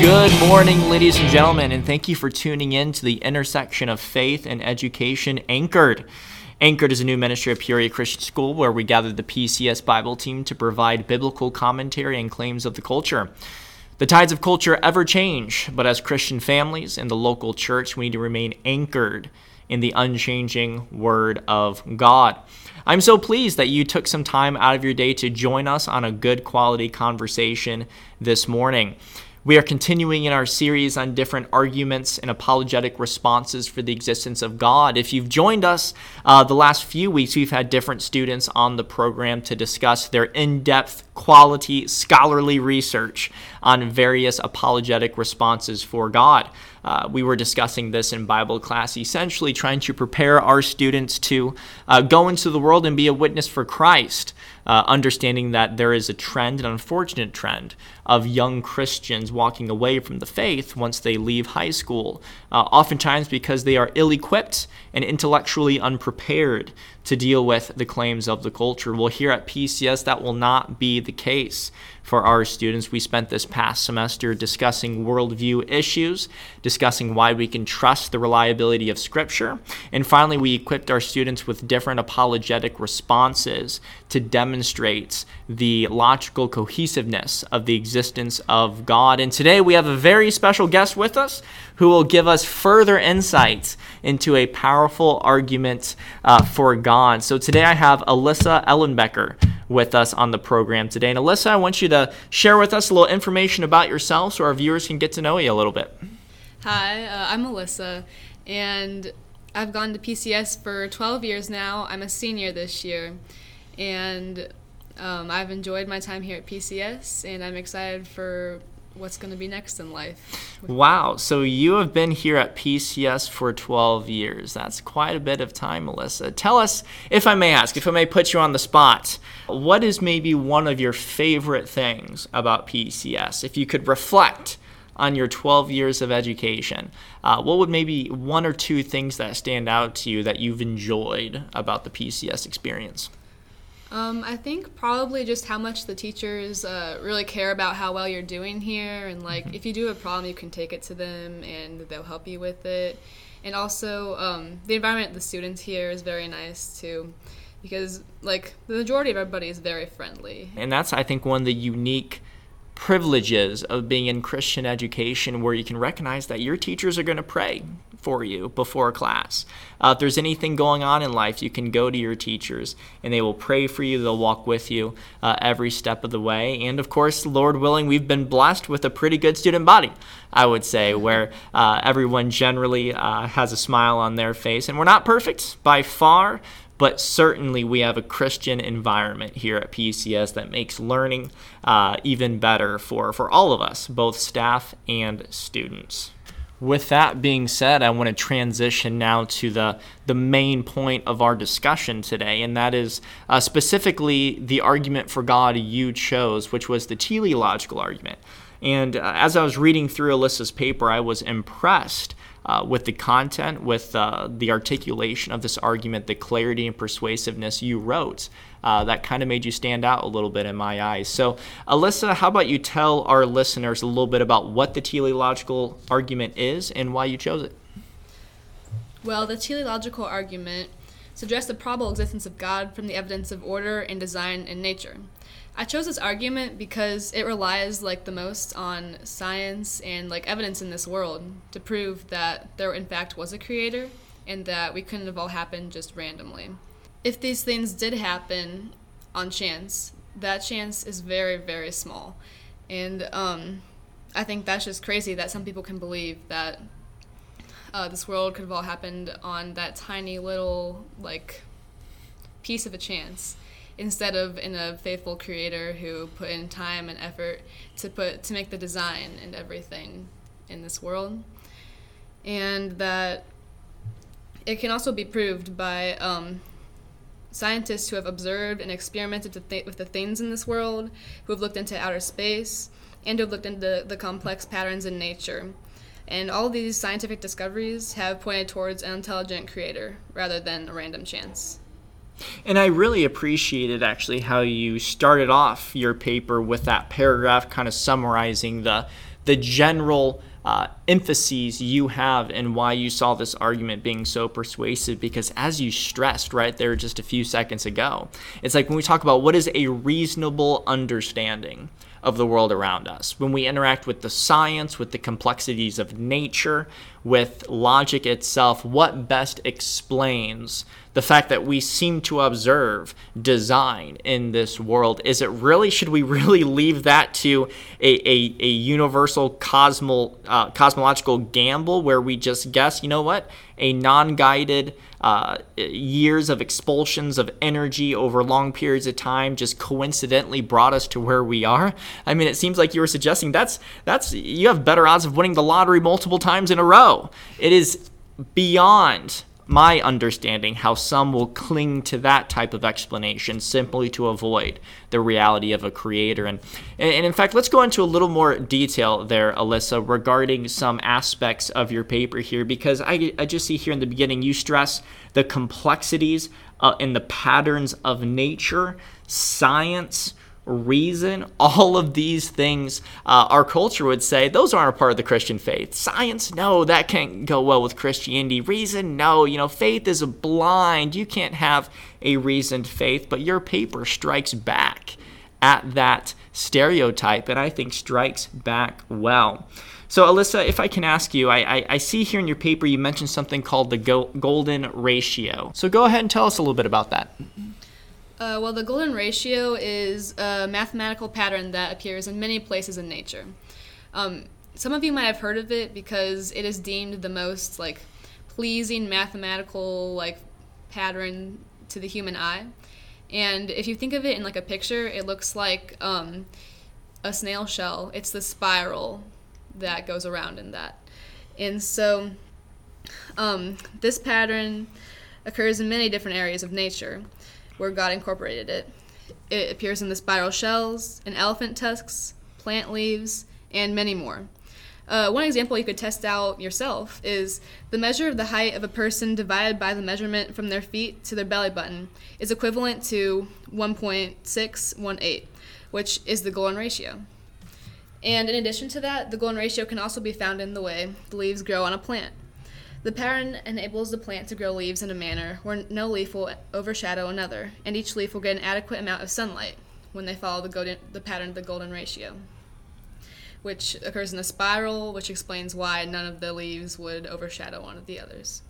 Good morning, ladies and gentlemen, and thank you for tuning in to the intersection of faith and education anchored. Anchored is a new ministry of Peoria Christian School where we gather the PCS Bible team to provide biblical commentary and claims of the culture. The tides of culture ever change, but as Christian families and the local church, we need to remain anchored in the unchanging Word of God. I'm so pleased that you took some time out of your day to join us on a good quality conversation this morning. We are continuing in our series on different arguments and apologetic responses for the existence of God. If you've joined us uh, the last few weeks, we've had different students on the program to discuss their in depth, quality, scholarly research on various apologetic responses for God. Uh, we were discussing this in Bible class, essentially trying to prepare our students to uh, go into the world and be a witness for Christ uh, understanding that there is a trend, an unfortunate trend, of young Christians walking away from the faith once they leave high school, uh, oftentimes because they are ill equipped and intellectually unprepared to deal with the claims of the culture. Well, here at PCS, that will not be the case for our students. We spent this past semester discussing worldview issues, discussing why we can trust the reliability of Scripture, and finally, we equipped our students with different apologetic responses to demonstrate the logical cohesiveness of the existence of God. And today we have a very special guest with us who will give us further insights into a powerful argument uh, for God. So today I have Alyssa Ellenbecker with us on the program today. And Alyssa, I want you to share with us a little information about yourself so our viewers can get to know you a little bit. Hi, uh, I'm Alyssa, and I've gone to PCS for 12 years now. I'm a senior this year, and um, I've enjoyed my time here at PCS, and I'm excited for what's going to be next in life. Wow. So you have been here at PCS for 12 years. That's quite a bit of time, Alyssa. Tell us, if I may ask, if I may put you on the spot, what is maybe one of your favorite things about PCS? If you could reflect on your 12 years of education, uh, what would maybe one or two things that stand out to you that you've enjoyed about the PCS experience? Um, I think probably just how much the teachers uh, really care about how well you're doing here, and like mm-hmm. if you do have a problem, you can take it to them and they'll help you with it. And also, um, the environment of the students here is very nice too, because like the majority of everybody is very friendly. And that's I think one of the unique privileges of being in Christian education where you can recognize that your teachers are going to pray for you before class. Uh, if there's anything going on in life, you can go to your teachers and they will pray for you. They'll walk with you uh, every step of the way. And of course, Lord willing, we've been blessed with a pretty good student body, I would say, where uh, everyone generally uh, has a smile on their face. And we're not perfect by far, but certainly we have a Christian environment here at PCS that makes learning uh, even better for, for all of us, both staff and students. With that being said, I want to transition now to the, the main point of our discussion today, and that is uh, specifically the argument for God you chose, which was the teleological argument. And uh, as I was reading through Alyssa's paper, I was impressed uh, with the content, with uh, the articulation of this argument, the clarity and persuasiveness you wrote. Uh, that kind of made you stand out a little bit in my eyes. So, Alyssa, how about you tell our listeners a little bit about what the teleological argument is and why you chose it? Well, the teleological argument suggests the probable existence of God from the evidence of order and design in nature. I chose this argument because it relies like the most on science and like evidence in this world to prove that there in fact was a creator and that we couldn't have all happened just randomly. If these things did happen on chance, that chance is very very small. And um, I think that's just crazy that some people can believe that uh, this world could have all happened on that tiny little like piece of a chance instead of in a faithful creator who put in time and effort to put to make the design and everything in this world. And that it can also be proved by um, scientists who have observed and experimented th- with the things in this world who have looked into outer space and who have looked into the complex patterns in nature. And all these scientific discoveries have pointed towards an intelligent creator rather than a random chance And I really appreciated actually how you started off your paper with that paragraph kind of summarizing the the general uh, emphases you have and why you saw this argument being so persuasive because as you stressed right there just a few seconds ago it's like when we talk about what is a reasonable understanding of the world around us. When we interact with the science, with the complexities of nature, with logic itself, what best explains the fact that we seem to observe design in this world? Is it really, should we really leave that to a, a, a universal cosmo, uh, cosmological gamble where we just guess, you know what, a non guided uh, years of expulsions of energy over long periods of time just coincidentally brought us to where we are. I mean, it seems like you were suggesting that's that's you have better odds of winning the lottery multiple times in a row. It is beyond my understanding how some will cling to that type of explanation simply to avoid the reality of a creator. And, and in fact, let's go into a little more detail there, Alyssa, regarding some aspects of your paper here, because I, I just see here in the beginning you stress the complexities uh, and the patterns of nature, science, reason, all of these things, uh, our culture would say those aren't a part of the Christian faith. Science, no, that can't go well with Christianity. Reason, no, you know, faith is blind. You can't have a reasoned faith, but your paper strikes back at that stereotype and I think strikes back well. So, Alyssa, if I can ask you, I, I, I, see here in your paper you mentioned something called the go- golden ratio. So, go ahead and tell us a little bit about that. Uh, well, the golden ratio is a mathematical pattern that appears in many places in nature. Um, some of you might have heard of it because it is deemed the most like pleasing mathematical like pattern to the human eye. And if you think of it in like a picture, it looks like um, a snail shell. It's the spiral that goes around in that. And so um, this pattern occurs in many different areas of nature where God incorporated it. It appears in the spiral shells, in elephant tusks, plant leaves, and many more. Uh, one example you could test out yourself is the measure of the height of a person divided by the measurement from their feet to their belly button is equivalent to 1.618, which is the golden ratio. And in addition to that, the golden ratio can also be found in the way the leaves grow on a plant. The pattern enables the plant to grow leaves in a manner where no leaf will overshadow another, and each leaf will get an adequate amount of sunlight when they follow the, golden, the pattern of the golden ratio, which occurs in a spiral, which explains why none of the leaves would overshadow one of the others.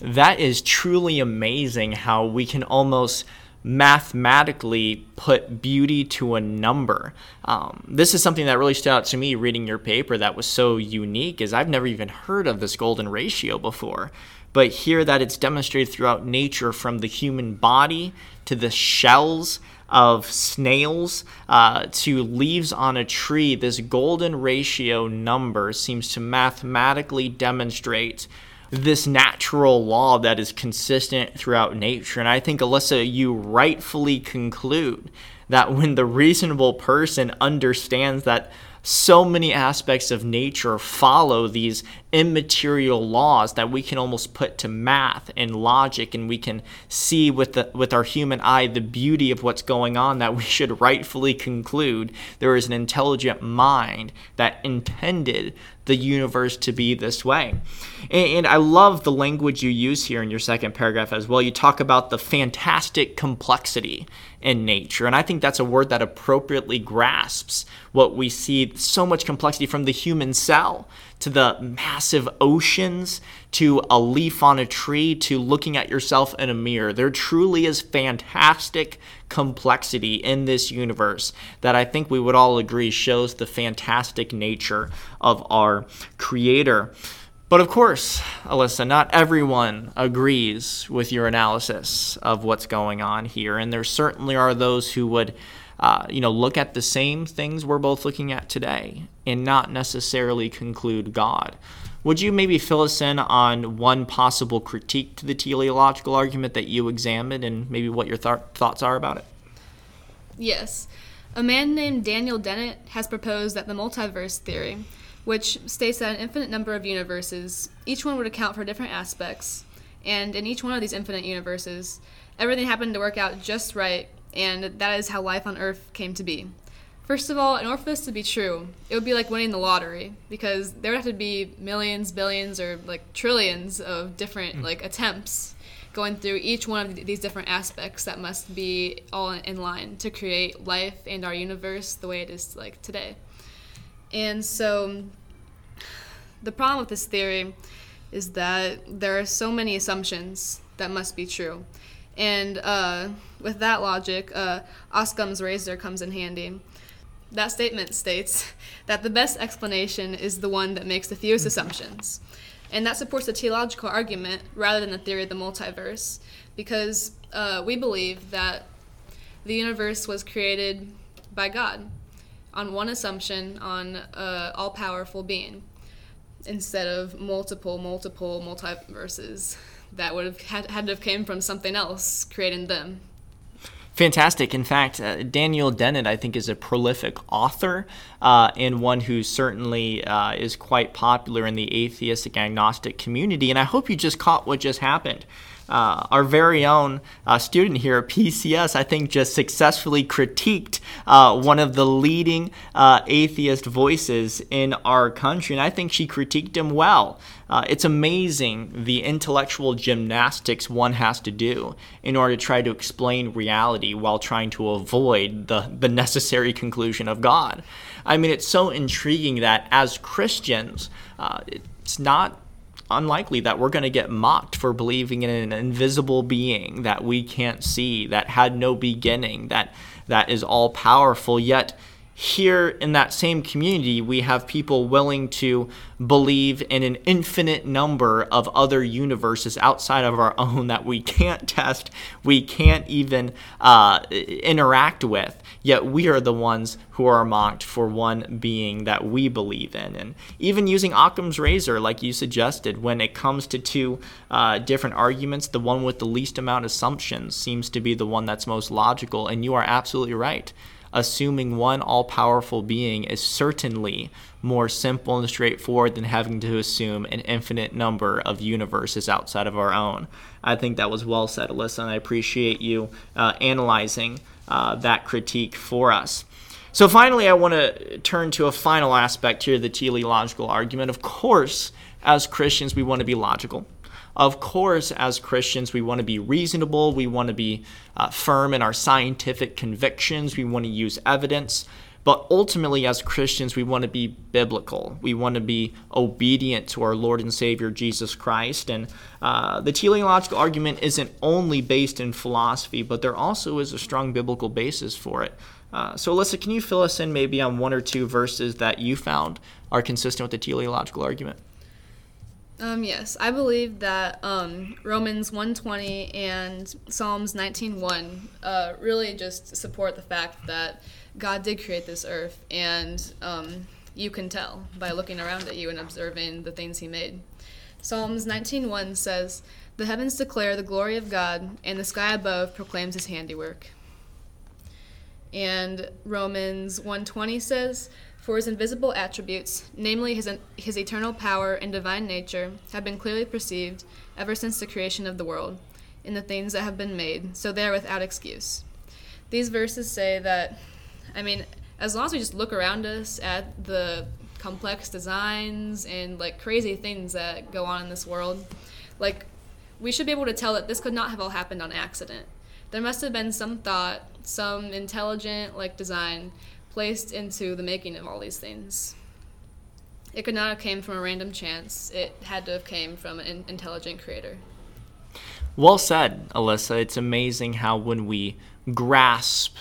That is truly amazing how we can almost mathematically put beauty to a number. Um, this is something that really stood out to me reading your paper that was so unique is I've never even heard of this golden ratio before. But here that it's demonstrated throughout nature from the human body to the shells of snails uh, to leaves on a tree, this golden ratio number seems to mathematically demonstrate this natural law that is consistent throughout nature. And I think, Alyssa, you rightfully conclude that when the reasonable person understands that so many aspects of nature follow these immaterial laws that we can almost put to math and logic and we can see with the with our human eye the beauty of what's going on that we should rightfully conclude there is an intelligent mind that intended the universe to be this way. And, and, I love the language you use here in your second paragraph as well. You talk about the fantastic complexity in nature. And I think that's a word that appropriately grasps what we see so much complexity from the human cell to the massive oceans to a leaf on a tree to looking at yourself in a mirror. There truly is fantastic complexity in this universe that I think we would all agree shows the fantastic nature of our Creator. But of course, Alyssa, not everyone agrees with your analysis of what's going on here, and there certainly are those who would, uh, you know, look at the same things we're both looking at today and not necessarily conclude God. Would you maybe fill us in on one possible critique to the teleological argument that you examined and maybe what your th- thoughts are about it? Yes. A man named Daniel Dennett has proposed that the multiverse theory, which states that an infinite number of universes, each one would account for different aspects, And in each one of these infinite universes, everything happened to work out just right, and that is how life on Earth came to be. First of all, in order for this to be true, it would be like winning the lottery because there would have to be millions, billions, or like trillions of different mm. like attempts going through each one of these different aspects that must be all in line to create life and our universe the way it is like today. And so the problem with this theory is that there are so many assumptions that must be true. And uh, with that logic, uh, Occam's razor comes in handy. That statement states that the best explanation is the one that makes the fewest mm-hmm. assumptions. And that supports the teleological argument rather than the theory of the multiverse, because uh, we believe that the universe was created by God on one assumption on uh, all powerful being instead of multiple, multiple multiverses that would have had, had to have came from something else creating them. Fantastic. In fact, uh, Daniel Dennett, I think, is a prolific author uh, and one who certainly uh, is quite popular in the atheistic agnostic community. And I hope you just caught what just happened uh, our very own uh, student here at PCS, I think, just successfully critiqued uh, one of the leading uh, atheist voices in our country, and I think she critiqued him well. Uh, it's amazing the intellectual gymnastics one has to do in order to try to explain reality while trying to avoid the, the necessary conclusion of God. I mean, it's so intriguing that as Christians, uh, it's not unlikely that we're going to get mocked for believing in an invisible being that we can't see, that had no beginning, that that is all powerful. Yet here in that same community, we have people willing to believe in an infinite number of other universes outside of our own that we can't test, we can't even uh, interact with. Yet we are the ones who are mocked for one being that we believe in. And even using Occam's razor, like you suggested, when it comes to two uh, different arguments, the one with the least amount of assumptions seems to be the one that's most logical. And you are absolutely right assuming one all powerful being is certainly more simple and straightforward than having to assume an infinite number of universes outside of our own. I think that was well said, Alyssa, and I appreciate you uh, analyzing uh, that critique for us. So, finally, I want to turn to a final aspect here the teleological argument. Of course, as Christians, we want to be logical. Of course, as Christians, we want to be reasonable, we want to be uh, firm in our scientific convictions, we want to use evidence. But ultimately, as Christians, we want to be biblical. We want to be obedient to our Lord and Savior Jesus Christ. And uh, the teleological argument isn't only based in philosophy, but there also is a strong biblical basis for it. Uh, so, Alyssa, can you fill us in maybe on one or two verses that you found are consistent with the teleological argument? Um, yes, I believe that um, Romans 120 and Psalms 19.1 uh, really just support the fact that God did create this earth, and um, you can tell by looking around at you and observing the things He made. Psalms 19.1 says, The heavens declare the glory of God, and the sky above proclaims His handiwork. And Romans 120 says, for his invisible attributes, namely his, his eternal power and divine nature, have been clearly perceived ever since the creation of the world, in the things that have been made, so they are without excuse. These verses say that, I mean, as long as we just look around us at the complex designs and like crazy things that go on in this world, like we should be able to tell that this could not have all happened on accident. There must have been some thought, some intelligent like design placed into the making of all these things. It could not have came from a random chance. It had to have came from an intelligent creator. Well said, Alyssa. It's amazing how when we grasp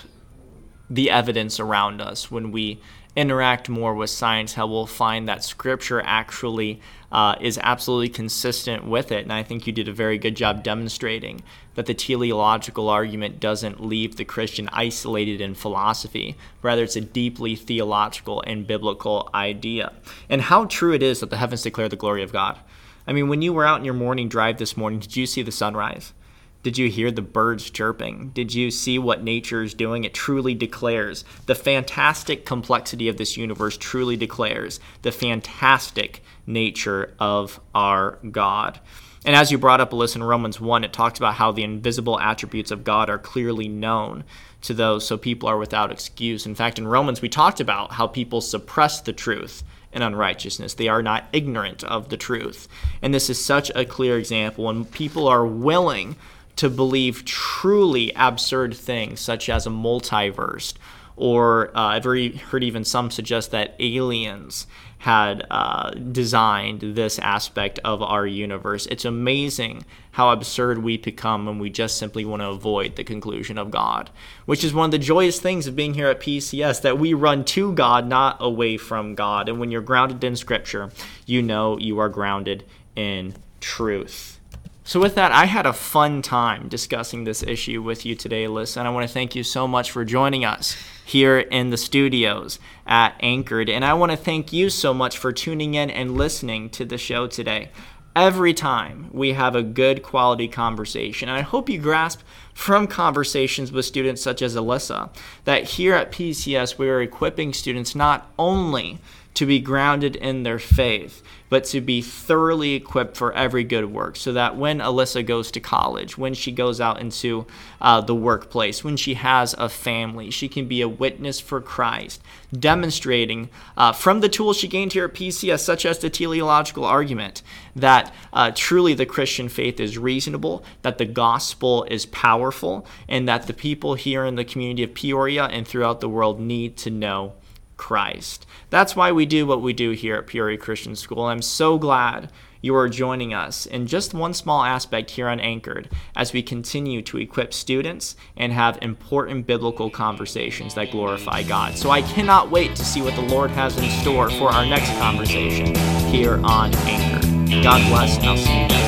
the evidence around us, when we interact more with science, how we'll find that scripture actually uh, is absolutely consistent with it. And I think you did a very good job demonstrating that the teleological argument doesn't leave the Christian isolated in philosophy. Rather, it's a deeply theological and biblical idea. And how true it is that the heavens declare the glory of God. I mean, when you were out in your morning drive this morning, did you see the sunrise? Did you hear the birds chirping? Did you see what nature is doing? It truly declares the fantastic complexity of this universe, truly declares the fantastic nature of our God. And as you brought up, Alyssa, in Romans 1, it talks about how the invisible attributes of God are clearly known to those, so people are without excuse. In fact, in Romans, we talked about how people suppress the truth in unrighteousness. They are not ignorant of the truth. And this is such a clear example when people are willing to believe truly absurd things, such as a multiverse or uh, I've heard even some suggest that aliens had uh, designed this aspect of our universe. It's amazing how absurd we become when we just simply want to avoid the conclusion of God, which is one of the joyous things of being here at PCS that we run to God, not away from God. And when you're grounded in Scripture, you know you are grounded in truth. So, with that, I had a fun time discussing this issue with you today, Alyssa, and I want to thank you so much for joining us here in the studios at Anchored. And I want to thank you so much for tuning in and listening to the show today. Every time we have a good quality conversation, and I hope you grasp from conversations with students such as Alyssa that here at PCS we are equipping students not only to be grounded in their faith, but to be thoroughly equipped for every good work so that when Alyssa goes to college, when she goes out into uh, the workplace, when she has a family, she can be a witness for Christ, demonstrating uh, from the tools she gained here at PCS, such as the teleological argument, that uh, truly the Christian faith is reasonable, that the gospel is powerful, and that the people here in the community of Peoria and throughout the world need to know Christ. That's why we do what we do here at Peoria Christian School. I'm so glad you are joining us in just one small aspect here on Anchored as we continue to equip students and have important biblical conversations that glorify God. So I cannot wait to see what the Lord has in store for our next conversation here on Anchored. God bless, and I'll see you then.